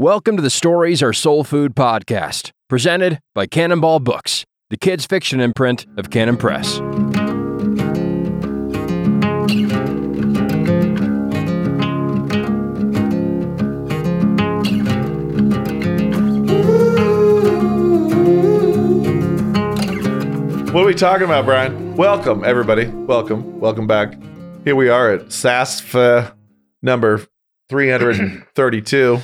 Welcome to the Stories Are Soul Food podcast, presented by Canonball Books, the kids' fiction imprint of Canon Press. What are we talking about, Brian? Welcome, everybody. Welcome. Welcome back. Here we are at SASFA uh, number 332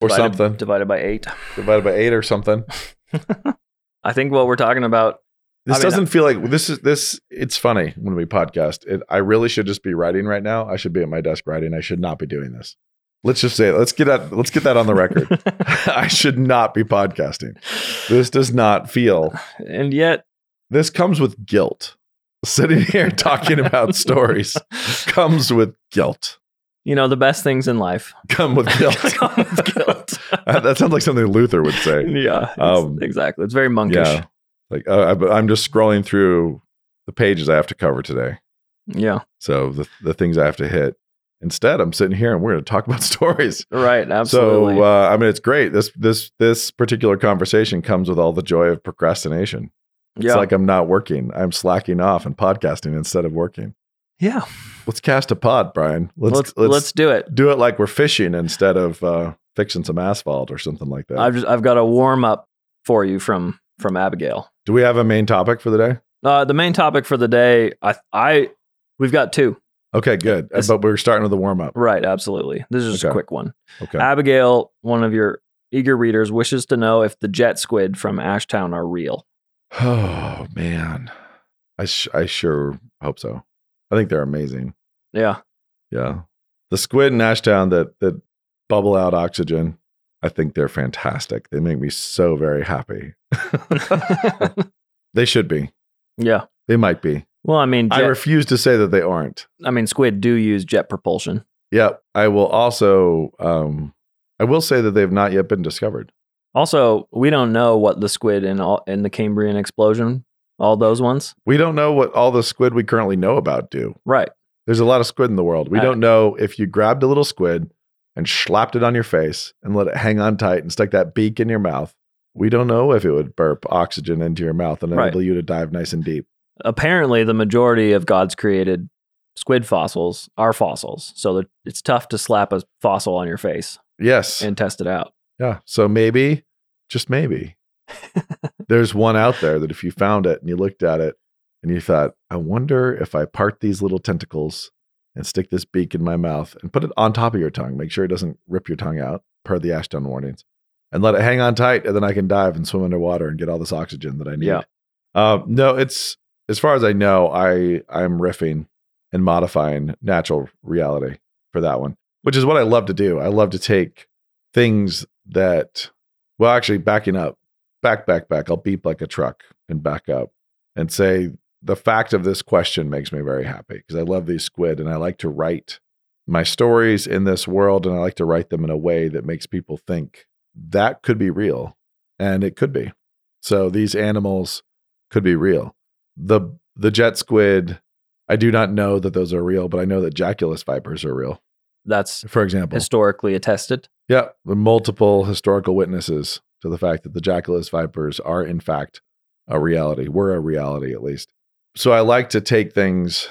or divided, something. divided by eight. Divided by eight or something. I think what we're talking about. This I mean, doesn't feel like this is this. It's funny when we podcast. It, I really should just be writing right now. I should be at my desk writing. I should not be doing this. Let's just say it. Let's get that. Let's get that on the record. I should not be podcasting. This does not feel. and yet, This comes with guilt. Sitting here talking about stories comes with guilt. You know, the best things in life Come with guilt. come with guilt. that sounds like something Luther would say. yeah, Um, exactly. It's very monkish. Yeah. Like uh, I- I'm just scrolling through the pages I have to cover today. Yeah, So the the things I have to hit. Instead, I'm sitting here and we're going to talk about stories. right. Absolutely. So uh, I mean, it's great. This this this particular conversation comes with all the joy of procrastination. Yeah. It's like I'm not working. I'm slacking off and podcasting instead of working. Yeah. Let's cast a pod, Brian. Let's let's, do it. do it like we're fishing instead of uh, fixing some asphalt or something like that. I've just I've got a warm up for you from from Abigail. do we have a main topic for the day? Uh, the main topic for the day, I I we've got two. Okay, good. That's- but we're starting with the warm up. Right. Absolutely. This is just a quick one. Okay. Abigail, one of your eager readers, wishes to know if the jet squid from Ashtown are real. Oh man, I sh- I sure hope so. I think they're amazing. Yeah. Yeah, the squid in Ashtown that that bubble out oxygen. I think they're fantastic. They make me so very happy. they should be. yeah. They might be. Well, I mean, I refuse to say that they aren't. I mean, squid do use jet propulsion. Yep. I will also. Um, I will say that they've not yet been discovered. Also, we don't know what the squid in all in the Cambrian explosion, all those ones. We don't know what all the squid we currently know about do. Right. There's a lot of squid in the world. We don't know if you grabbed a little squid and slapped it on your face and let it hang on tight and stuck that beak in your mouth. We don't know if it would burp oxygen into your mouth and Right. enable you to dive nice and deep. Apparently, the majority of God's created squid fossils are fossils, so it's tough to slap a fossil on your face Yes. and test it out. yeah. So maybe, just maybe, there's one out there that if you found it and you looked at it and you thought, I wonder if I part these little tentacles and stick this beak in my mouth and put it on top of your tongue, make sure it doesn't rip your tongue out per the Ashtown warnings, and let it hang on tight, and then I can dive and swim underwater and get all this oxygen that I need. Yeah. Uh, no, it's as far as I know, I I'm riffing and modifying natural reality for that one, which is what I love to do. I love to take things that, well, actually, backing up, back, back, back. I'll beep like a truck and back up and say the fact of this question makes me very happy because I love these squid and I like to write my stories in this world and I like to write them in a way that makes people think that could be real and it could be. So these animals could be real. The the jet squid, I do not know that those are real, but I know that Jaculus vipers are real. That's For example, historically attested. Yeah, the multiple historical witnesses to the fact that the Jaculus vipers are in fact a reality. Were a reality at least. So I like to take things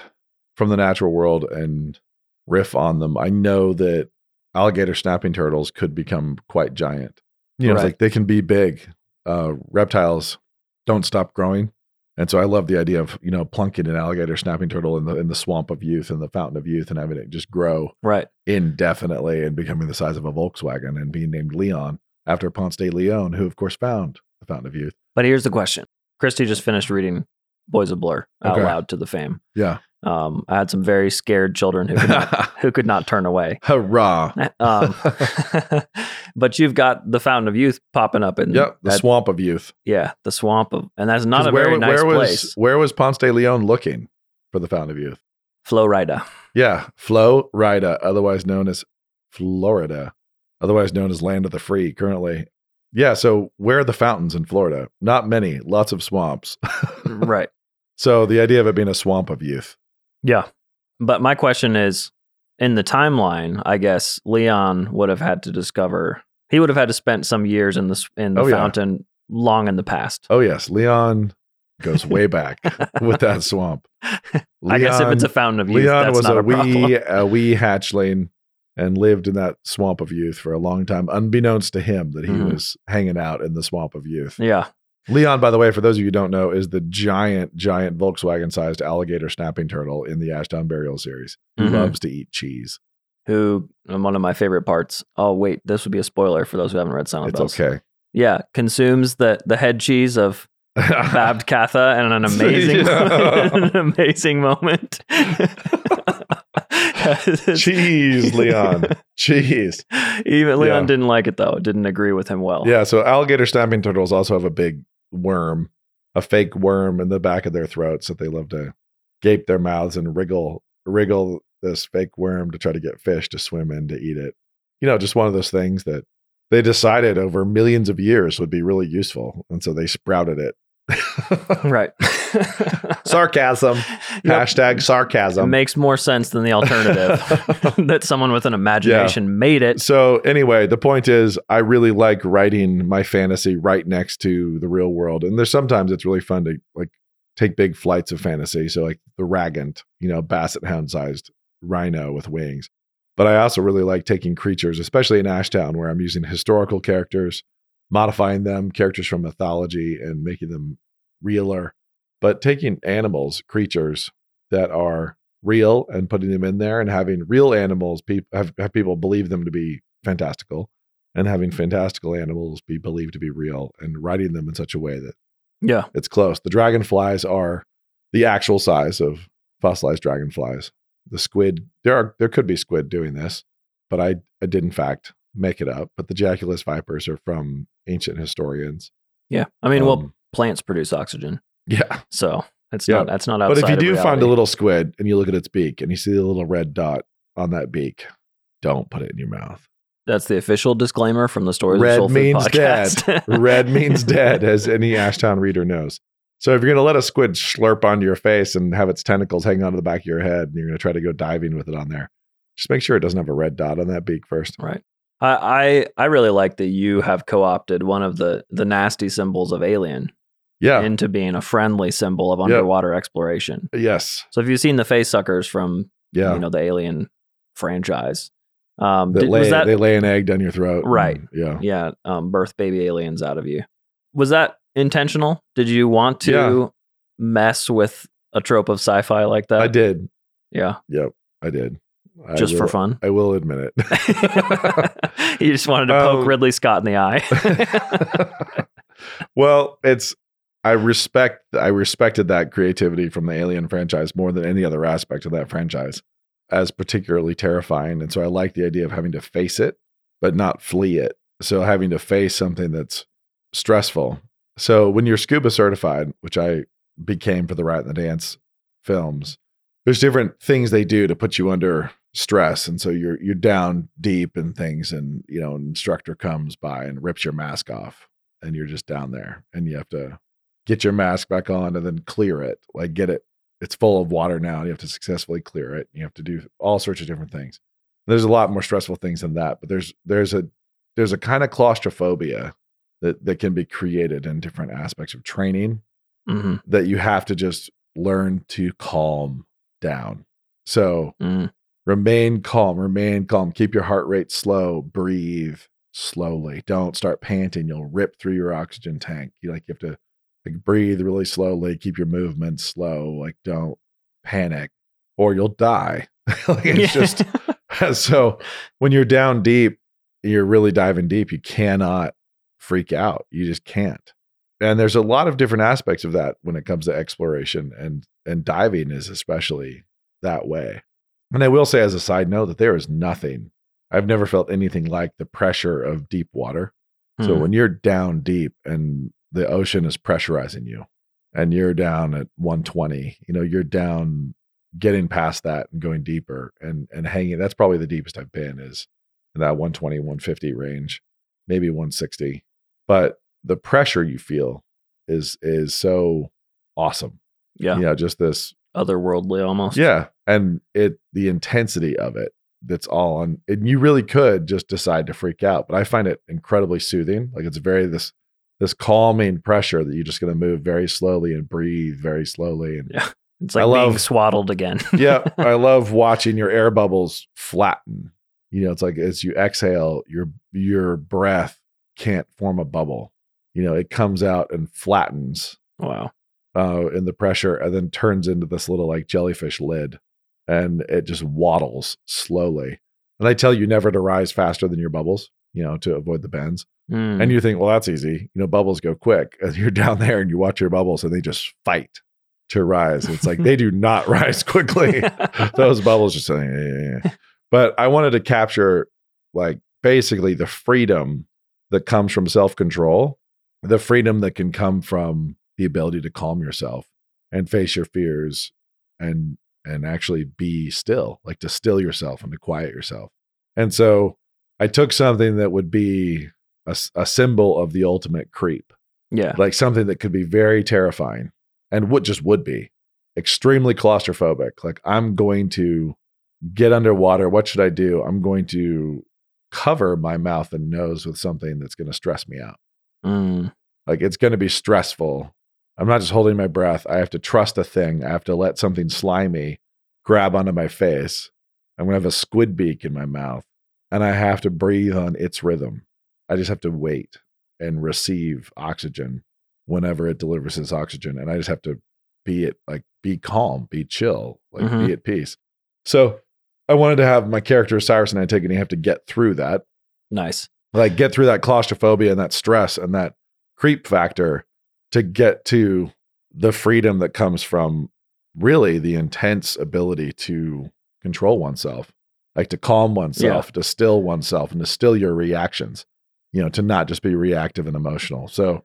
from the natural world and riff on them. I know that alligator snapping turtles could become quite giant. You know, it's Right. like they can be big. Uh, reptiles don't stop growing. And so I love the idea of, you know, plunking an alligator snapping turtle in the in the swamp of youth and the fountain of youth and having it just grow Right. indefinitely and becoming the size of a Volkswagen and being named Leon after Ponce de Leon, who of course found the Fountain of Youth. But here's the question. Christy just finished reading Boys of Blur out Okay. loud to the fam. Yeah. Um, I had some very scared children who could not, who could not turn away. Hurrah. Um, but you've got the Fountain of Youth popping up in Yep. The that- swamp of youth. yeah, the swamp of, and that's not a very nice where place. was where was Ponce de Leon looking for the Fountain of Youth? Florida. Yeah. Florida, otherwise known as Florida, otherwise known as Land of the Free currently. Yeah, so where are the fountains in Florida? Not many, lots of swamps. right. so the idea of it being a swamp of youth. Yeah. But my question is in the timeline, I guess Leon would have had to discover. He would have had to spend some years in the in the Oh, yeah. fountain long in the past. Oh yes, Leon goes way back with that swamp. I guess if it's a fountain of youth, Leon that's was not a, a, wee a wee hatchling and lived in that swamp of youth for a long time, unbeknownst to him that he Mhm. was hanging out in the swamp of youth. Yeah, Leon, by the way, for those of you who don't know, is the giant, giant Volkswagen-sized alligator snapping turtle in the Ashtown Burial series. Who Mhm. loves to eat cheese. who one of my favorite parts. Oh wait, this would be a spoiler for those who haven't read Silent It's Bells. okay. Yeah, consumes the the head cheese of Babbed Katha and an amazing an amazing moment. cheese, Leon. Cheese. Even Leon Yeah. didn't like it though. Didn't agree with him well. Yeah, so alligator snapping turtles also have a big worm, a fake worm in the back of their throats that they love to gape their mouths and wriggle wriggle this fake worm to try to get fish to swim in to eat it. You know, just one of those things that they decided over millions of years would be really useful, and so they sprouted it. Right. sarcasm. Yep. Hashtag It sarcasm. makes more sense than the alternative that someone with an imagination made it. So anyway, the point is, I really like writing my fantasy right next to the real world, and there's sometimes it's really fun to like take big flights of fantasy. So like the Raggant, you know, basset hound sized rhino with wings. But I also really like taking creatures, especially in Ashtown, where I'm using historical characters, modifying them, characters from mythology, and making them realer. But taking animals, creatures that are real and putting them in there and having real animals peop have, have people believe them to be fantastical and having fantastical animals be believed to be real and writing them in such a way that Yeah. it's close. The dragonflies are the actual size of fossilized dragonflies. The squid, there are there could be squid doing this, but I, I did in fact make it up. But the Jaculus vipers are from ancient historians. Yeah. I mean, well, Um, plants produce oxygen. yeah. So it's Yeah. not that's not But if you do find a little squid and you look at its beak and you see the little red dot on that beak, don't put it in your mouth. That's the official disclaimer from the Stories Red of Soul means podcast. Red means dead, as any Ashtown reader knows. So if you're going to let a squid slurp onto your face and have its tentacles hang onto the back of your head, and you're going to try to go diving with it on there, just make sure it doesn't have a red dot on that beak first. Right. I, I I really like that you have co-opted one of the the nasty symbols of Alien Yeah. into being a friendly symbol of underwater exploration. yes. So if you've seen the face suckers from Yeah. you know the Alien franchise, um, did- lay, was that they lay an egg down your throat. and- Right. yeah. yeah um, birth baby aliens out of you? Was that intentional? Did you want to Yeah. mess with a trope of sci-fi like that? I did. Yeah, Yep. I did. I just for fun. I will admit it. you just wanted to poke Um, Ridley Scott in the eye. well, it's I respect I respected that creativity from the Alien franchise more than any other aspect of that franchise as particularly terrifying. And so I like the idea of having to face it, but not flee it. So having to face something that's stressful. So when you're scuba certified, which I became for the Rat and the Dance films, there's different things they do to put you under stress. And so you're you're down deep in things and you know, an instructor comes by and rips your mask off and you're just down there and you have to get your mask back on and then clear it like get it it's full of water now and you have to successfully clear it you have to do all sorts of different things there's a lot more stressful things than that but there's there's a there's a kind of claustrophobia that that can be created in different aspects of training Mhm, that you have to just learn to calm down so mhm. Remain calm remain calm. Keep your heart rate slow. Breathe slowly. Don't start panting. You'll rip through your oxygen tank. You like you have to like breathe really slowly. Keep your movement slow. Like don't panic or you'll die. Like it's just so when you're down deep you're really diving deep you cannot freak out. You just can't. And there's a lot of different aspects of that when it comes to exploration and and diving is especially that way and i will say as a side note that there is nothing i've never felt anything like the pressure of deep water. So Mhm. when you're down deep and the ocean is pressurizing you and you're down at 120 you know you're down getting past that and going deeper and and hanging that's probably the deepest i've been is in that 120 150 range maybe 160 but the pressure you feel is is so awesome. Yeah, you know just this otherworldly almost. yeah and it the intensity of it that's all on and you really could just decide to freak out but i find it incredibly soothing like it's very this this calming pressure that you're just going to move very slowly and breathe very slowly and Yeah. It's I like being love- swaddled again. yeah i love watching your air bubbles flatten you know it's like as you exhale your your breath can't form a bubble you know it comes out and flattens wow. Uh, in the pressure and then turns into this little like jellyfish lid and it just waddles slowly. And they tell you never to rise faster than your bubbles, you know, to avoid the bends. Mm. And you think, well, that's easy. You know, bubbles go quick. And you're down there and you watch your bubbles and they just fight to rise. It's like they do not rise quickly. Those bubbles just "Eh, eh." but I wanted to capture like basically the freedom that comes from self control, the freedom that can come from the ability to calm yourself and face your fears and and actually be still, like to still yourself and to quiet yourself. And so I took something that would be a symbol of the ultimate creep, yeah. like something that could be very terrifying and would just would be extremely claustrophobic. Like I'm going to get underwater. What should I do? I'm going to cover my mouth and nose with something that's going to stress me out. Mm. Like it's going to be stressful. I'm not just holding my breath. I have to trust a thing. I have to let something slimy grab onto my face. I'm going to have a squid beak in my mouth and I have to breathe on its rhythm. I just have to wait and receive oxygen whenever it delivers its oxygen. And I just have to be it like be calm, be chill, like Mhm. be at peace. So I wanted to have my character Cyrus and Antigone have to get through that Nice. like get through that claustrophobia and that stress and that creep factor to get to the freedom that comes from really the intense ability to control oneself like to calm oneself to still oneself and to still your reactions you know to not just be reactive and emotional. So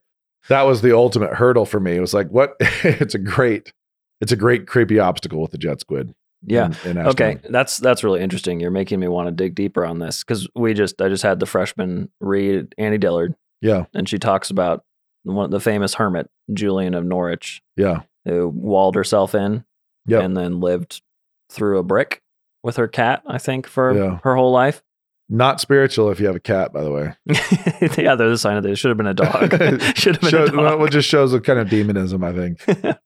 that was the ultimate hurdle for me. It was like what it's a great it's a great creepy obstacle with the jet squid Yeah. in, in Okay, that's that's really interesting. You're making me want to dig deeper on this because we just I just had the freshman read Annie Dillard, yeah. And she talks about one the famous hermit Julian of Norwich yeah who walled herself in yeah and then lived through a brick with her cat. I think for Yeah. her whole life. not spiritual if you have a cat by the way yeah, there's a sign of this. Should have been a dog. Should have been Shows, a dog. well, it just shows a kind of demonism, I think.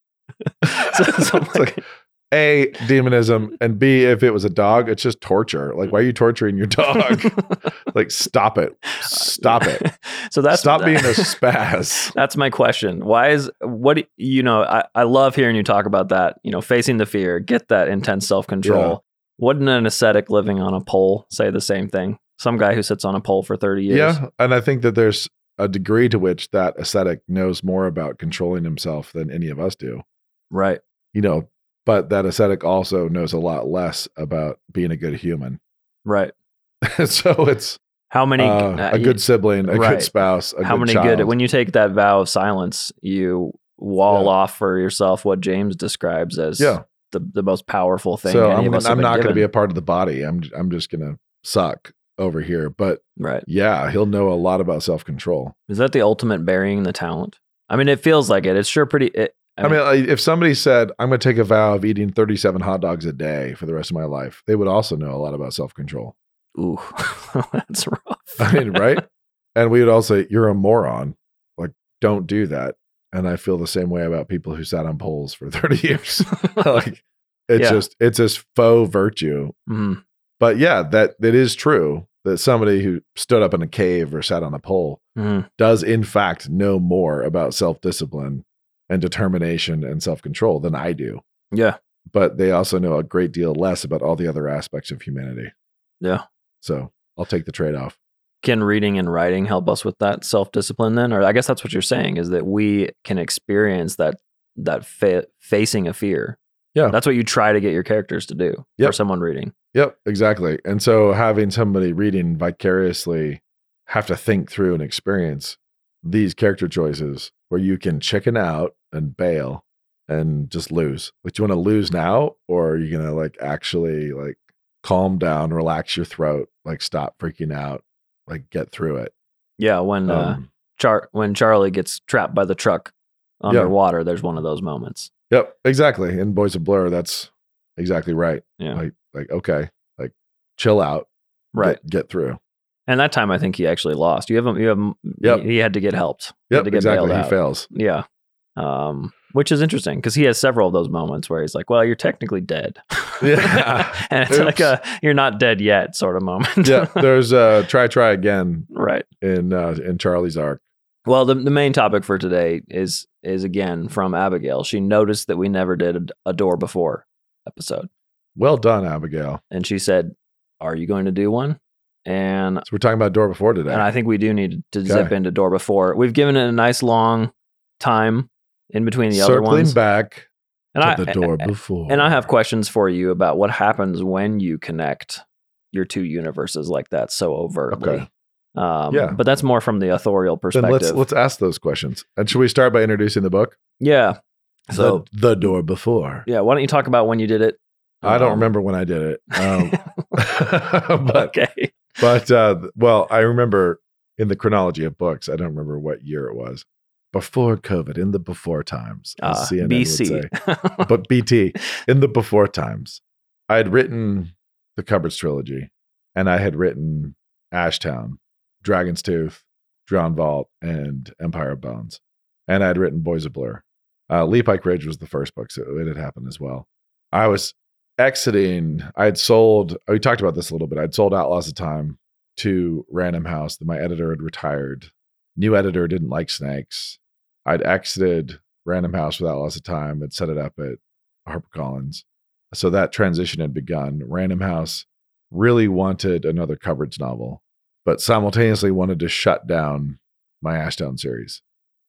so, so like, like- A, demonism, and B, if it was a dog, it's just torture. Like, why are you torturing your dog? like, stop it. Stop it. so that's Stop being a spaz. That's my question. Why is what you know? I, I love hearing you talk about that. You know, facing the fear, get that intense self control. Yeah. Wouldn't an ascetic living on a pole say the same thing? Some guy who sits on a pole for thirty years. Yeah. And I think that there's a degree to which that ascetic knows more about controlling himself than any of us do. Right. You know, but that ascetic also knows a lot less about being a good human. Right. so it's How many? uh, uh, a good sibling, a right. good spouse, a how good many child. good? When you take that vow of silence, you wall Yeah. off for yourself what James describes as yeah. the, the most powerful thing. So I'm, I'm not going to be a part of the body. I'm I'm just going to suck over here. But right. yeah, he'll know a lot about self control. Is that the ultimate burying the talent? I mean, it feels like it. It's sure pretty. It, I mean, like, if somebody said I'm going to take a vow of eating 37 hot dogs a day for the rest of my life, they would also know a lot about self control. ooh, that's rough. I mean, right? and we would all say you're a moron. Like, don't do that. And I feel the same way about people who sat on poles for 30 years. like, it's Yeah. just it's this faux virtue Mhm. but yeah, that that is true that somebody who stood up in a cave or sat on a pole Mhm. does in fact know more about self-discipline and determination and self-control than I do. Yeah. But they also know a great deal less about all the other aspects of humanity. Yeah. So I'll take the trade-off. Can reading and writing help us with that self discipline then? Or I guess that's what you're saying is that we can experience that that fa- facing a fear. Yeah. That's what you try to get your characters to do for someone reading. Yep, exactly. And so having somebody reading vicariously have to think through and experience these character choices where you can chicken out and bail and just lose. Like, do you want to lose now or are you going to like actually like calm down, relax your throat, like stop freaking out, like get through it? Yeah. When uh, Um, Char- when Charlie gets trapped by the truck underwater, there's one of those moments. yep, exactly. In Boys of Blur, that's exactly right. Yeah. Like, like, okay, like chill out, Right. get, get through. And that time, I think he actually lost. You have him. You have him. Yep. He, he had to get helped. He Yep, to get exactly. He out. fails. Yeah. Um, which is interesting because he has several of those moments where he's like, "Well, you're technically dead." Yeah. and it's like a "you're not dead yet" sort of moment. yeah, there's a try try again right. in uh in Charlie's arc. Well, the, the main topic for today is is again from Abigail. She noticed that we never did a, a door before episode, Well done, Abigail. and she said, "Are you going to do one?" And So we're talking about door before today. and I think we do need to zip into door before. We've given it a nice long time in between the other Circling ones. back and to I, the door before. And I have questions for you about what happens when you connect your two universes like that so overtly. Okay. Um, Yeah. But that's more from the authorial then perspective. let's let's ask those questions. And should we start by introducing the book? yeah. So, the, the door before. yeah, why don't you talk about when you did it? I don't Um, remember when I did it. Um, but okay. But uh, well, I remember in the chronology of books. I don't remember what year it was. Before COVID, in the before times, Uh, CNN. BC. but BT in the before times, I had written the Cupboards trilogy, and I had written Ashtown, Dragon's Tooth, Drowned Vault, and Empire of Bones, and I had written Boys of Blur. Uh, Leepike Ridge was the first book, so it had happened as well. I was exiting. I had sold. We talked about this a little bit. I'd sold Outlaws of Time to Random House. That my editor had retired. New editor didn't like snakes. I'd exited Random House with Outlaws of Time and set it up at HarperCollins. So that transition had begun. Random House really wanted another Cupboards novel, but simultaneously wanted to shut down my Ashtown series.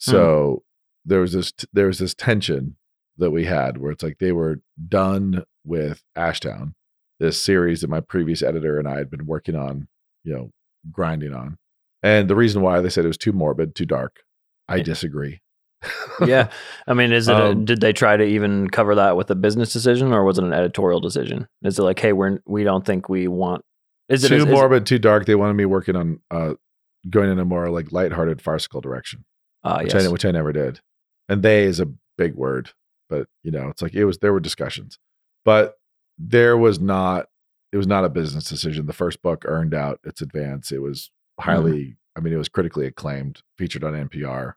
Hmm. So there was this there was this tension that we had where it's like they were done with Ashtown, this series that my previous editor and I had been working on, you know, grinding on. And the reason why they said it was too morbid, too dark. I disagree. yeah. I mean, is it? a, Um, did they try to even cover that with a business decision, or was it an editorial decision? Is it like, hey, we're we don't think we want? Is it too is morbid, too dark. They wanted me working on uh, going in a more like lighthearted, farcical direction, Ah, which, yes. I, which I never did. And they is a big word, but you know, it's like it was. There were discussions, but there was not. It was not a business decision. The first book earned out its advance. It was mm. highly. I mean, it was critically acclaimed, featured on NPR,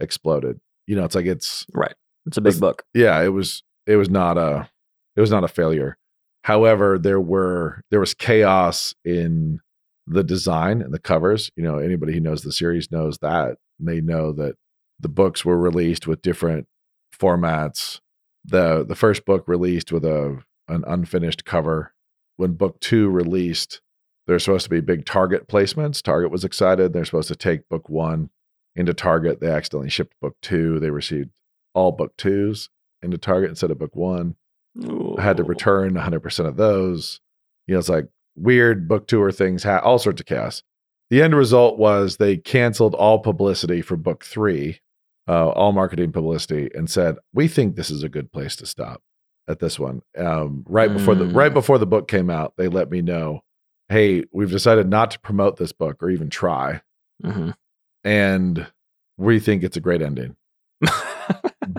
exploded. You know, it's like it's right. It's a big This- book. yeah it was it was not a it was not a failure however there were there was chaos in the design and the covers you know anybody who knows the series knows that they know that the books were released with different formats the the first book released with a an unfinished cover. When book 2 released there's supposed to be big target placements. Target was excited. They're supposed to take book 1 into target. They accidentally shipped book 2 they received all book twos into Target instead of book one. I had to return 100% of those. You know, it's like weird book tour things, ha- all sorts of chaos. The end result was they canceled all publicity for book three, uh, all marketing publicity, and said, "We think this is a good place to stop at this one." Um, right before the Mm. right before the book came out, they let me know, "Hey, we've decided not to promote this book or even try, Mhm. and we think it's a great ending."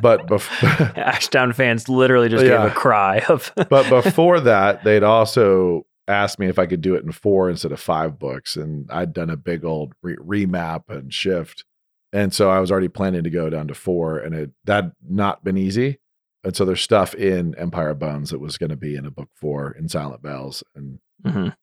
But before. Ashtown fans literally just Yeah. gave a cry of. but before that, they'd also asked me if I could do it in four instead of five books, and I'd done a big old re- remap and shift, and so I was already planning to go down to four, and it that not been easy, and so there's stuff in Empire of Bones that was going to be in a book four in Silent Bells, and Mhm.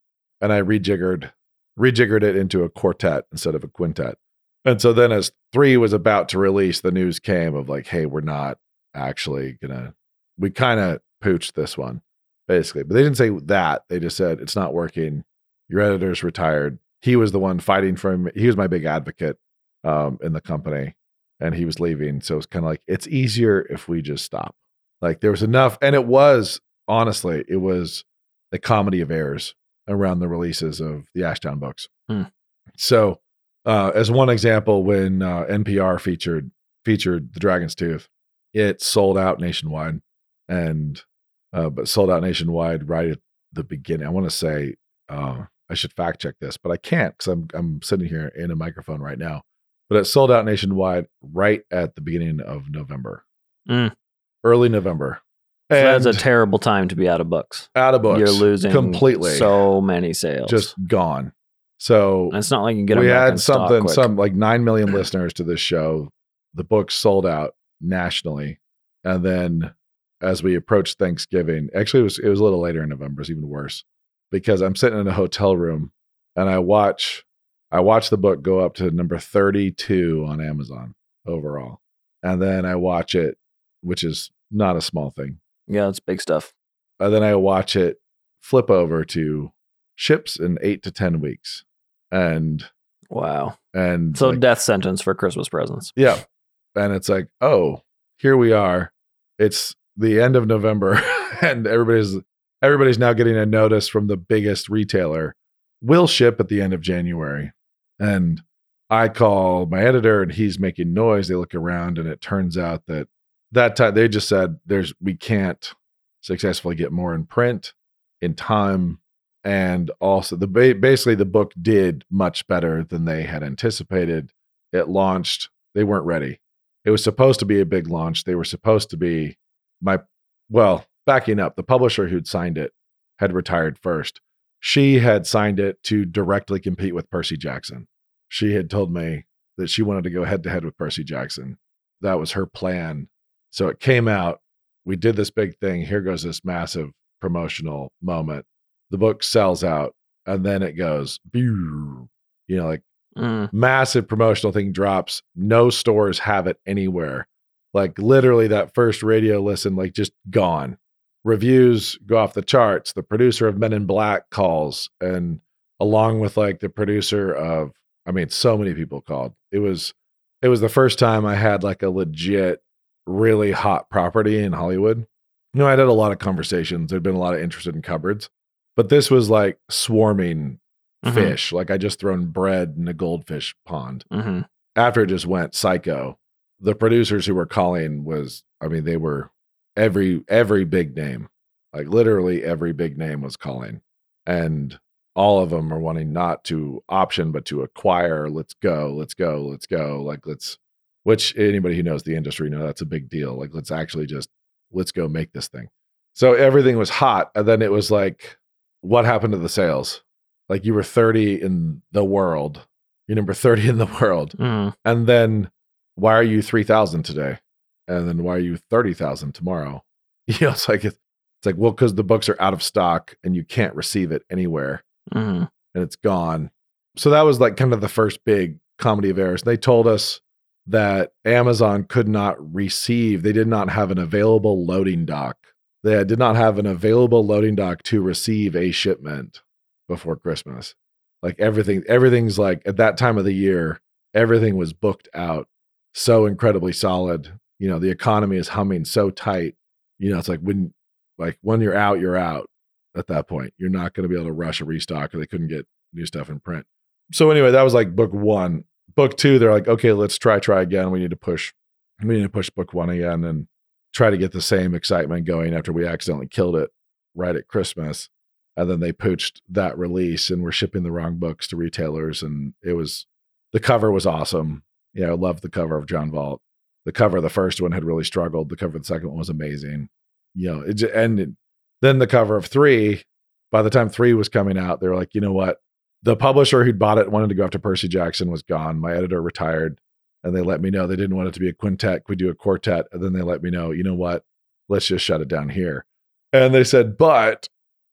and I rejiggered rejiggered it into a quartet instead of a quintet. And so then as 3 was about to release the news came of like hey we're not actually going to we kind of pooched this one basically. But they didn't say that. They just said it's not working. Your editor's retired. He was the one fighting for him. He was my big advocate um, in the company and he was leaving. So it's kind of like it's easier if we just stop. Like there was enough and it was honestly it was a comedy of errors around the releases of the Ashtown books. Hmm. So, uh, as one example, when uh, NPR featured featured the Dragon's Tooth, it sold out nationwide, and uh, but sold out nationwide right at the beginning. I want to say uh, I should fact check this, but I can't because I'm I'm sitting here in a microphone right now. But it sold out nationwide right at the beginning of November, Mm. early November. So that's a terrible time to be out of books. out of books. You're losing completely. so many sales. just gone. So And it's not like you can get we had something, some like nine million listeners to this show. The book sold out nationally, and then as we approached Thanksgiving, actually it was it was a little later in November. It's even worse because I'm sitting in a hotel room and I watch I watch the book go up to number 32 on Amazon overall, and then I watch it, which is not a small thing. Yeah, it's big stuff. And then I watch it flip over to ships in eight to ten weeks, and Wow. and So like, death sentence for Christmas presents. yeah, and it's like, oh, here we are. It's the end of November, and everybody's everybody's now getting a notice from the biggest retailer. Will ship at the end of January, and I call my editor, and he's making noise. They look around, and it turns out that that time they just said, "There's we can't successfully get more in print in time." And also, the basically the book did much better than they had anticipated. It launched they weren't ready. It was supposed to be a big launch. They were supposed to be my well, backing up, the publisher who'd signed it had retired first. She had signed it to directly compete with Percy Jackson. She had told me that she wanted to go head to head with Percy Jackson. That was her plan. So it came out. We did this big thing. Here goes this massive promotional moment. The book sells out, and then it goes, you know, like Mm. massive promotional thing drops. No stores have it anywhere. Like literally that first radio listen, like just gone. Reviews go off the charts. The producer of Men in Black calls, and along with like the producer of, I mean, so many people called. It was, it was the first time I had like a legit, really hot property in Hollywood. You know, I'd had a lot of conversations. There'd been a lot of interest in cupboards, but this was like swarming Mhm. fish. Like I just thrown bread in a goldfish pond. Mhm. After it just went psycho, the producers who were calling was, I mean, they were every every big name, like literally every big name was calling, and all of them are wanting not to option but to acquire. Let's go, let's go, let's go. Like let's, which anybody who knows the industry know that's a big deal. Like let's actually just let's go make this thing. So everything was hot, and then it was like, what happened to the sales? Like you were 30 in the world. You're number 30 in the world. Mm. And then why are you 3,000 today? And then why are you 30,000 tomorrow? You know, it's like, it's like, well, because the books are out of stock and you can't receive it anywhere Mhm. and it's gone. So that was like kind of the first big comedy of errors. They told us that Amazon could not receive, they did not have an available loading dock. They did not have an available loading dock to receive a shipment before Christmas. Like everything, everything's like at that time of the year, everything was booked out so incredibly solid. You know, the economy is humming so tight. You know, it's like when like when you're out, you're out at that point. You're not going to be able to rush a restock they couldn't get new stuff in print. So anyway, that was like book one. Book two, they're like, okay, let's try, try again. We need to push, we need to push book one again and try to get the same excitement going after we accidentally killed it right at Christmas. And then they pooched that release and were shipping the wrong books to retailers. And it was the cover was awesome. Yeah, I loved the cover of Drowned Vault. The cover of the first one had really struggled. The cover of the second one was amazing. You know, it and it- then the cover of three, by the time three was coming out, they were like, you know what? The publisher who'd bought it wanted to go after Percy Jackson was gone. My editor retired, and they let me know they didn't want it to be a quintet. We do a quartet? And then they let me know, you know what? Let's just shut it down here. And they said, but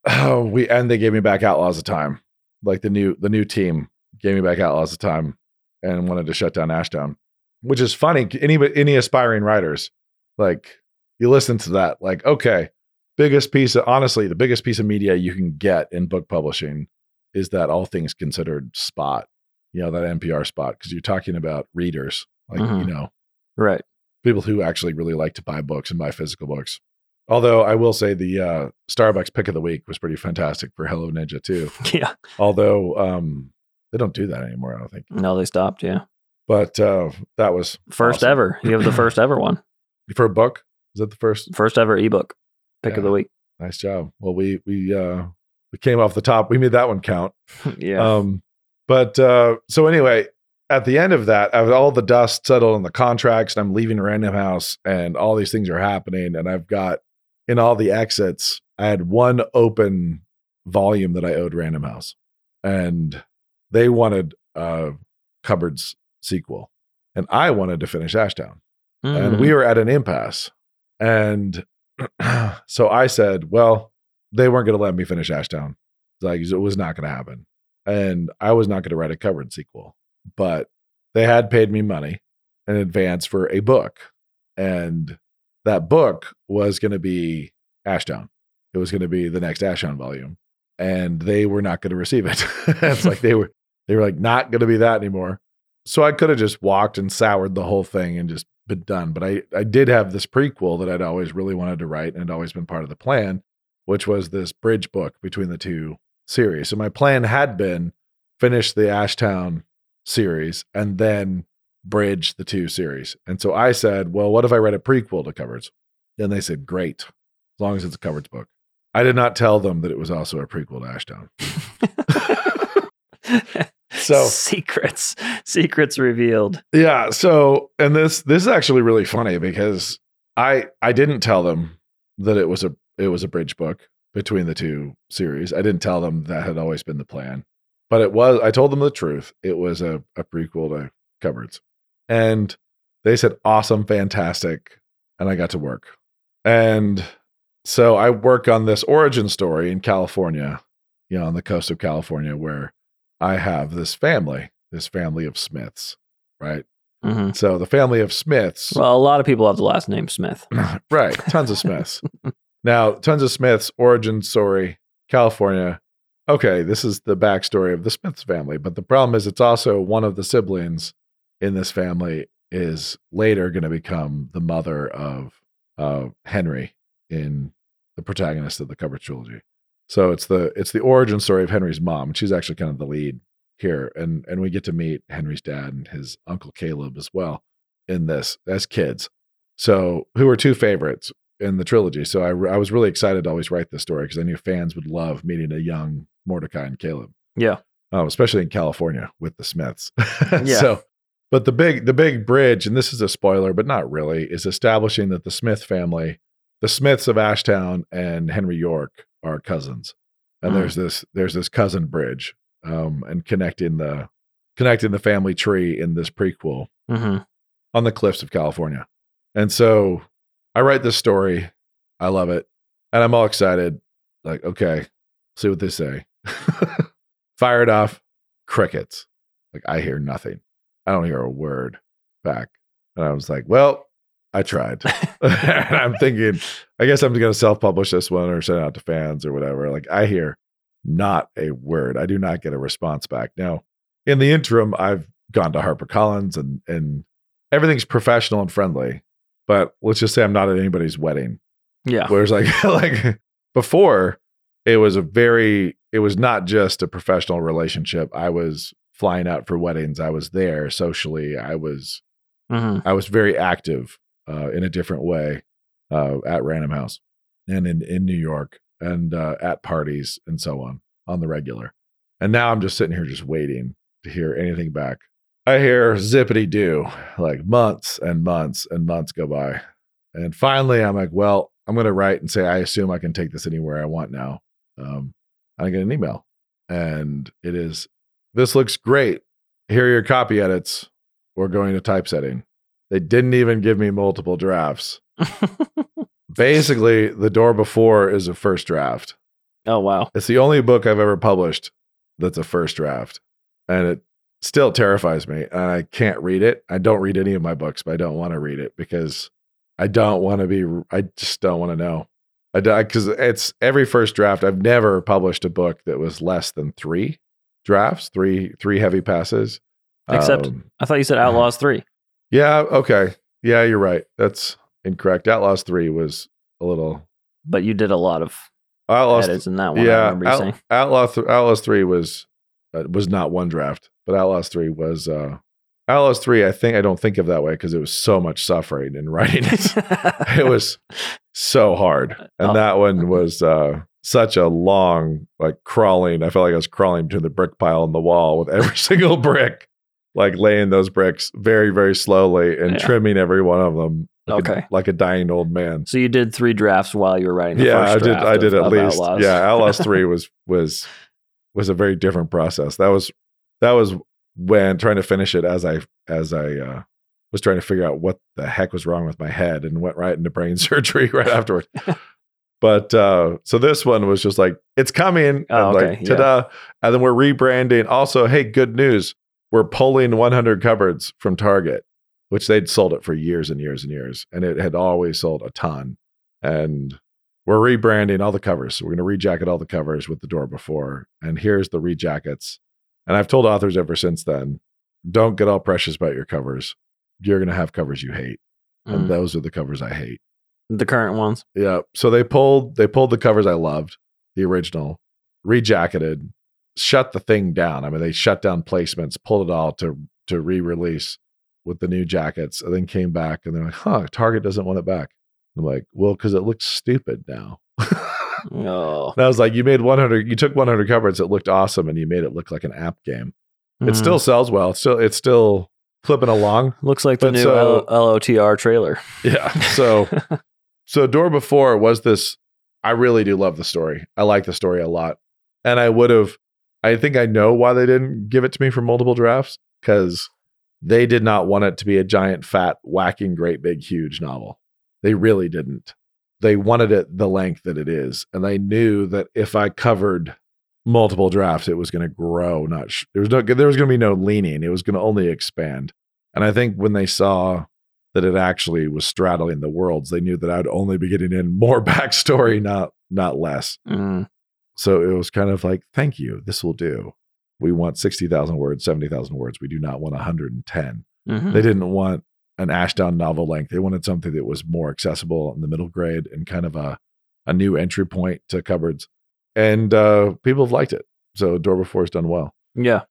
oh, we and they gave me back Outlaws of Time, like the new the new team gave me back Outlaws of Time, and wanted to shut down Ashtown, which is funny. Any any aspiring writers, like you listen to that, like okay, biggest piece of honestly the biggest piece of media you can get in book publishing is that all things considered spot you know that npr spot because you're talking about readers like Mhm. you know Right. people who actually really like to buy books and buy physical books although i will say the uh, starbucks pick of the week was pretty fantastic for hello ninja too Yeah. although um they don't do that anymore i don't think No, they stopped. Yeah. but uh that was First awesome. ever. You have the first ever one. for a book is that the first First ever ebook pick of the week. nice job well we we uh we came off the top we made that one count yeah. Um, but uh, so anyway, at the end of that, I've all the dust settled on the contracts, and I'm leaving Random House, and all these things are happening, and I've got in all the exits, I had one open volume that I owed Random House, and they wanted a Cupboards sequel, and I wanted to finish Ashtown, and Mm. we were at an impasse. And so I said, well, they weren't going to let me finish Ashtown. Like it was not going to happen, and I was not going to write a Cupboard sequel, but they had paid me money in advance for a book, and that book was going to be Ashtown. It was going to be the next Ashtown volume, and they were not going to receive it. it's like they were they were like not going to be that anymore. So I could have just walked and soured the whole thing and just been done. But I I did have this prequel that I'd always really wanted to write and had always been part of the plan, which was this bridge book between the two series. So my plan had been finish the Ashtown series and then bridge the two series. And so I said, well, what if I read a prequel to Cupboards? And they said, great, as long as it's a Cupboards book. I did not tell them that it was also a prequel to Ashtown. So secrets, secrets revealed. yeah, so and this this is actually really funny because I I didn't tell them that it was a it was a bridge book between the two series. I didn't tell them that had always been the plan. But it was I told them the truth. It was a, a prequel to Cupboards. And they said, awesome, fantastic. And I got to work. And so I work on this origin story in California, you know, on the coast of California, where I have this family, this family of Smiths, right? hmm So the family of Smiths, Well, a lot of people have the last name Smith. right? Tons of Smiths. now, tons of Smiths, origin story, California. Okay, this is the backstory of the Smiths family, but the problem is it's also one of the siblings in this family is later going to become the mother of uh, Henry in the protagonist of the cover trilogy. So it's the it's the origin story of Henry's mom. She's actually kind of the lead here, and and we get to meet Henry's dad and his uncle Caleb as well in this as kids. So who are two favorites in the trilogy? So I I was really excited to always write this story because I knew fans would love meeting a young Mordecai and Caleb Yeah. um, especially in California with the Smiths. Yeah. So, but the big the big bridge, and this is a spoiler, but not really, is establishing that the Smith family, the Smiths of Ashtown and Henry York are cousins, and Mm. there's this there's this cousin bridge, um, and connecting the connecting the family tree in this prequel hmm on the cliffs of California. And so I write this story. I love it. And I'm all excited. Like, okay, see what they say. Fire it off. Crickets. Like, I hear nothing. I don't hear a word back. And I was like, well, I tried. and I'm thinking, I guess I'm going to self publish this one or send it out to fans or whatever. Like, I hear not a word. I do not get a response back. Now, in the interim, I've gone to HarperCollins and, and everything's professional and friendly. But let's just say I'm not at anybody's wedding. Yeah. Whereas like like before, it was a very it was not just a professional relationship. I was flying out for weddings. I was there socially. I was hmm I was very active uh, in a different way uh, at Random House and in in New York and uh, at parties and so on on the regular. And now I'm just sitting here just waiting to hear anything back. I hear zippity doo, like months and months and months go by. And finally, I'm like, well, I'm going to write and say, I assume I can take this anywhere I want now. Um, I get an email and it is, this looks great. Here are your copy edits. We're going to typesetting. They didn't even give me multiple drafts. Basically, the door before is a first draft. oh wow. It's the only book I've ever published that's a first draft. And it still terrifies me. And I can't read it. I don't read any of my books, but I don't want to read it because I don't want to be, I just don't want to know. I because it's every first draft. I've never published a book that was less than three drafts, three, three heavy passes. Except- Um, I thought you said Outlaws three. Yeah, okay. Yeah, you're right. That's incorrect. Outlaws 3 was a little But you did a lot of Outlaws edits in that one. I yeah, Out- saying. Outlaw th- Outlaws three was uh, was not one draft, but Outlaws three was uh, Outlaws three. I think I don't think of that way because it was so much suffering in writing it. it was so hard, and Oh. that one was uh, such a long like crawling. I felt like I was crawling between the brick pile and the wall with every single brick, like laying those bricks very very slowly and Yeah. trimming every one of them like a- Okay. like a dying old man. So you did three drafts while you were writing the yeah, I did. I did of- at of least. Outlaws. Yeah, Outlaws three was was was a very different process. That was that was when trying to finish it as I as I uh, was trying to figure out what the heck was wrong with my head and went right into brain surgery right afterwards. but uh, so this one was just like it's coming. Oh, okay, like ta-da! And then we're rebranding. Also, hey, good news! We're pulling 100 cupboards from Target, which they'd sold it for years and years and years, and it had always sold a ton. And we're rebranding all the covers. So we're going to rejacket all the covers with the door before. And here's the rejackets. And I've told authors ever since then, don't get all precious about your covers. You're going to have covers you hate, and Mm. those are the covers I hate. the current ones. Yeah. So they pulled they pulled the covers I loved, the original, rejacketed, shut the thing down. I mean, they shut down placements, pulled it all to to re-release with the new jackets, and then came back and they're like, huh, Target doesn't want it back. I'm like, well, because it looks stupid now. no, And I was like, you made 100, you took 100 covers It looked awesome and you made it look like an app game. It Mm. still sells well. It's still, it's still clipping along. looks like the but new so- L- LOTR trailer. Yeah. So, so Door Before was this, I really do love the story. I like the story a lot. And I would have, I think I know why they didn't give it to me for multiple drafts because they did not want it to be a giant, fat, whacking, great, big, huge novel. They really didn't. They wanted it the length that it is. And they knew that if I covered multiple drafts, it was going to grow. Not sh- there was no there was going to be no leaning. It was going to only expand. And I think when they saw that it actually was straddling the worlds, they knew that I'd only be getting in more backstory, not not less. Mm. So it was kind of like, thank you, this will do. We want sixty thousand words, seventy thousand words. We do not want one hundred and ten. Mhm. They didn't want an Ashtown novel length. They wanted something that was more accessible in the middle grade and kind of a a new entry point to cupboards. And uh, people have liked it. So Door Before has done well. Yeah.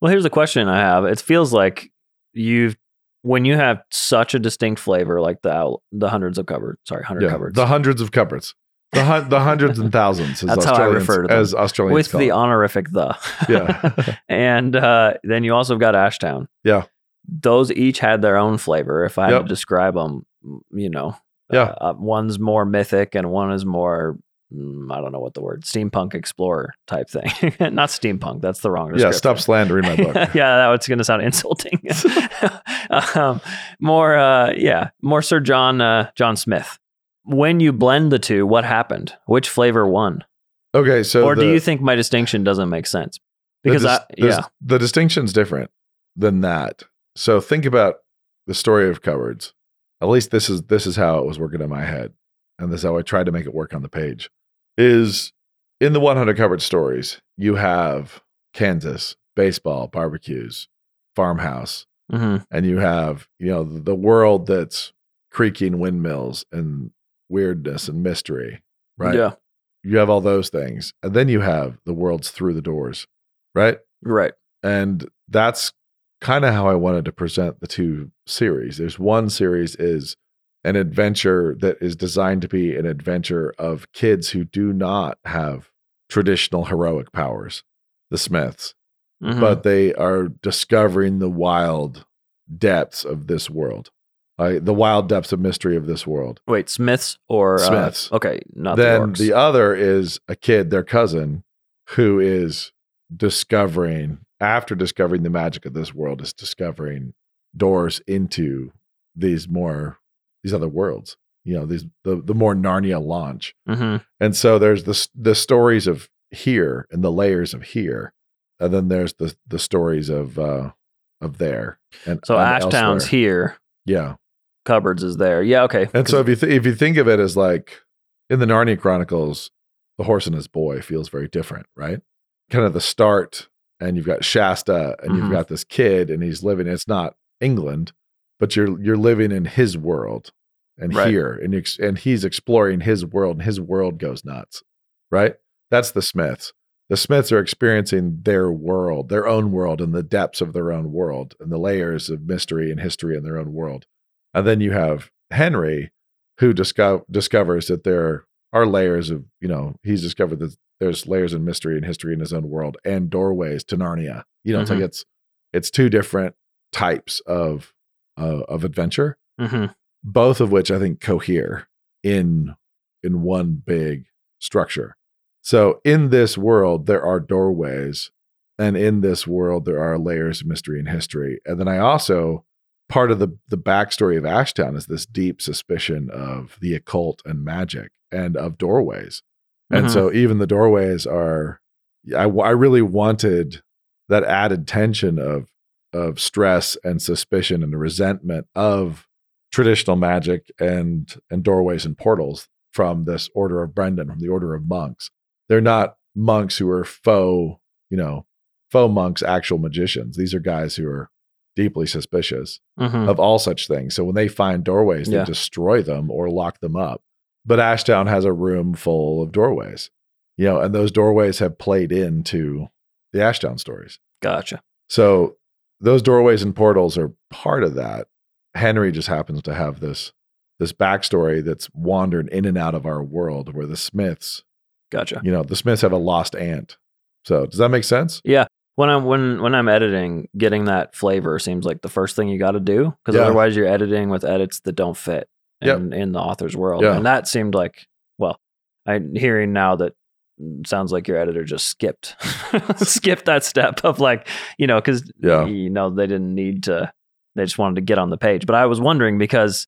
Well, here's a question I have. It feels like you've when you have such a distinct flavor like the the hundreds of cupboards, sorry, hundred Yeah, cupboards, the hundreds of cupboards, the hun- the hundreds and thousands. That's how I refer to them. as Australians with the honorific the. Yeah. and uh, then you also got Ashtown. Yeah. Those each had their own flavor. If I had Yep. to describe them, you know, Yeah. uh, uh, one's more mythic and one is more. mm, I don't know what the word steampunk explorer type thing. Not steampunk. That's the wrong. yeah, stop slandering my book. yeah, that was going to sound insulting. um, more, uh, yeah, more Sir John uh, John Smith. When you blend the two, what happened? Which flavor won? Okay, so or do you think my distinction doesn't make sense? the Because dis- I, the- yeah, the distinction's different than that. So think about the story of cupboards. At least this is this is how it was working in my head, and this is how I tried to make it work on the page. Is in the 100 cupboard stories, you have Kansas, baseball, barbecues, farmhouse, hmm and you have you know the, the world that's creaking windmills and weirdness and mystery, right? yeah, You have all those things, and then you have the worlds through the doors, right? right. and that's kind of how I wanted to present the two series. There's one series is an adventure that is designed to be an adventure of kids who do not have traditional heroic powers, the Smiths, Mhm. but they are discovering the wild depths of this world. Uh, the wild depths of mystery of this world. wait, Smiths or uh, Smiths. okay, not then the, the other is a kid, their cousin, who is discovering after discovering the magic of this world is discovering doors into these more these other worlds you know these the, the more narnia launch Mhm. and so there's the the stories of here and the layers of here and then there's the the stories of uh of there and So Ashtown's elsewhere. here, yeah cupboards is there. Yeah, okay. and so if you th- if you think of it as like in the Narnia Chronicles, the horse and his boy feels very different, right? Kind of the start, and you've got Shasta, and Mhm. you've got this kid, and he's living. It's not England, but you're you're living in his world, and Right. here, and you ex- and he's exploring his world, and his world goes nuts, right? That's the Smiths. The Smiths are experiencing their world, their own world, and the depths of their own world, and the layers of mystery and history in their own world. And then you have Henry, who disco- discovers that there are layers of, you know, he's discovered that there's layers of mystery and history in his own world and doorways to Narnia. You know, it's like it's it's two different types of uh, of adventure. Mhm. both of which I think cohere in in one big structure. So in this world, there are doorways, and in this world, there are layers of mystery and history. And then I also part of the the backstory of Ashtown is this deep suspicion of the occult and magic and of doorways. And Mhm. so even the doorways are I, I really wanted that added tension of of stress and suspicion and resentment of traditional magic and and doorways and portals from this order of Brendan, from the order of monks. They're not monks who are faux, you know, faux monks, actual magicians. These are guys who are deeply suspicious Mhm. of all such things. So when they find doorways, they Yeah. destroy them or lock them up. But Ashtown has a room full of doorways, you know, and those doorways have played into the Ashtown stories. Gotcha. So those doorways and portals are part of that. Henry just happens to have this this backstory that's wandered in and out of our world where the Smiths, Gotcha. you know, the Smiths have a lost aunt. So does that make sense? Yeah. When I'm when when I'm editing, getting that flavor seems like the first thing you got to do because Yeah. otherwise you're editing with edits that don't fit Yep. in, in the author's world. Yeah. And that seemed like well, I'm hearing now that sounds like your editor just skipped skipped that step of like you know because Yeah. you know they didn't need to they just wanted to get on the page. But I was wondering because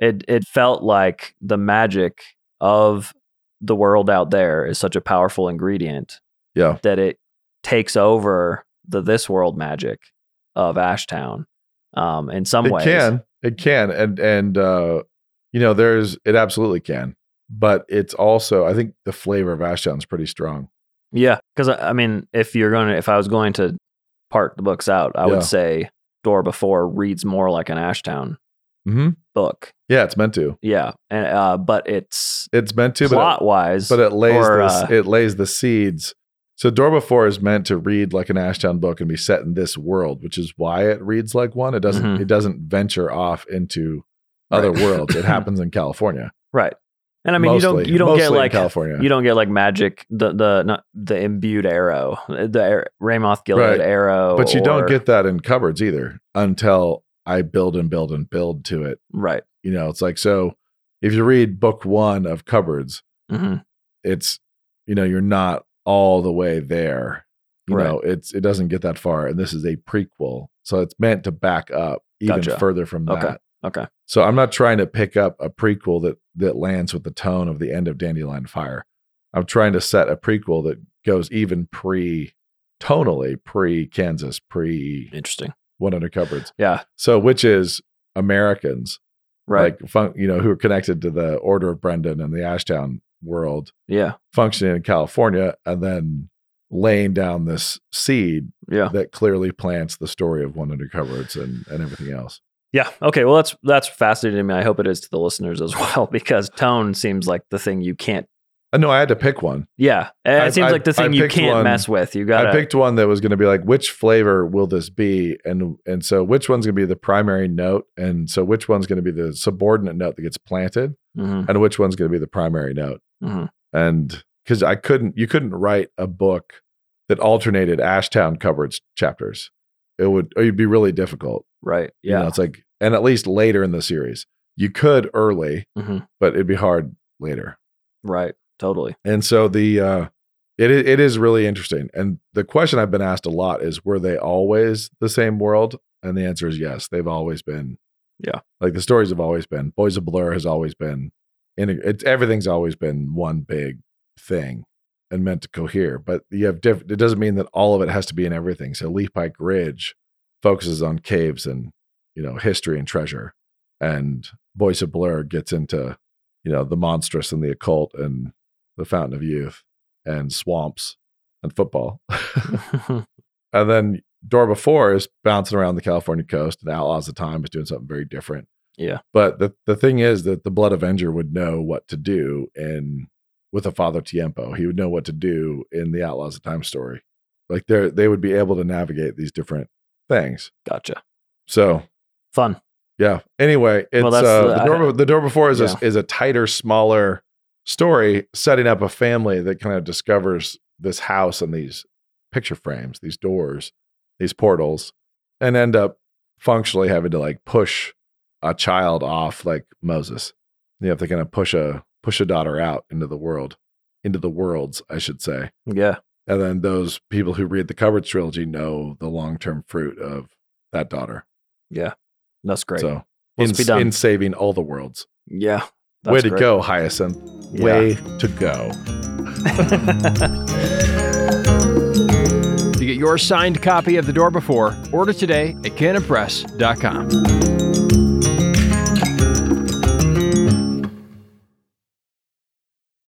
it it felt like the magic of the world out there is such a powerful ingredient Yeah. that it takes over the this world magic of Ashtown. Um, in some it ways, It can. It can. And and uh, you know, there's it absolutely can. But it's also I think the flavor of Ashtown's pretty strong. yeah. Because I I mean, if you're going to, if I was going to part the books out, I Yeah. would say Door Before reads more like an Ashtown hmm book. Yeah, it's meant to. Yeah, and uh, but it's It's meant to, but it- plot wise, but it lays or, this, uh, it lays the seeds. So Door Before is meant to read like an Ashtown book and be set in this world, which is why it reads like one. It doesn't Mhm. it doesn't venture off into other Right. worlds. It happens in California. right. And I mean, you don't you don't get like California. you don't get like magic the the not the imbued arrow the Ramoth Gilead Right. arrow, but you or- don't get that in cupboards either until I build and build and build to it. right. You know, it's like so if you read book one of cupboards, hmm it's you know, you're not all the way there. You Right. know, it's it doesn't get that far. And this is a prequel. So it's meant to back up even Gotcha. further from that. Okay. Okay. So I'm not trying to pick up a prequel that that lands with the tone of the end of Dandelion Fire. I'm trying to set a prequel that goes even pre tonally, pre Kansas, pre Interesting. One Hundred Cupboards. Yeah. So which is Americans, Right. like fun, you know, who are connected to the Order of Brendan and the Ashtown world, yeah. functioning in California, and then laying down this seed Yeah. that clearly plants the story of One Hundred Cupboards and and everything else. Yeah. Okay. Well, that's that's fascinating to me. I hope it is to the listeners as well because tone seems like the thing you can't. Uh, no, I had to pick one. Yeah. It I- seems I- like the I thing you can't one- mess with. You got I picked one that was going to be like, which flavor will this be? And and so which one's going to be the primary note? And so which one's going to be the subordinate note that gets planted? hmm And which one's going to be the primary note? hmm And because I couldn't, you couldn't write a book that alternated Ashtown cupboards chapters. It would, it'd be really difficult. Right. You Yeah. know, it's like, and at least later in the series, you could early, Mhm. but it'd be hard later. Right. Totally. And so the uh it it is really interesting. And the question I've been asked a lot is were they always the same world? And the answer is yes, they've always been. Yeah. Like the stories have always been. Boys of Blur has always been in it's everything's always been one big thing and meant to cohere. But you have different it doesn't mean that all of it has to be in everything. So Leepike Ridge focuses on caves and you know history and treasure. And Boys of Blur gets into, you know, the monstrous and the occult and the Fountain of Youth and swamps and football. and then Door Before is bouncing around the California coast and Outlaws of Time is doing something very different. Yeah. But the, the thing is that the Blood Avenger would know what to do in with a Father Tiempo. He would know what to do in the Outlaws of Time story. Like they they would be able to navigate these different things. gotcha. So Fun. yeah. Anyway, it's Well, uh, the- the, I- door. the door before is Yeah. a, is a tighter, smaller story, setting up a family that kind of discovers this house and these picture frames, these doors, these portals, and end up functionally having to like push a child off like Moses. You have to kind of push a push a daughter out into the world, into the worlds, I should say. Yeah. And then those people who read the covered trilogy know the long term fruit of that daughter. Yeah. That's great. So in, in saving all the worlds. yeah. Way to great. go, Hyacinth. Yeah. Way to go. To get your signed copy of The Door Before, order today at canonpress.com.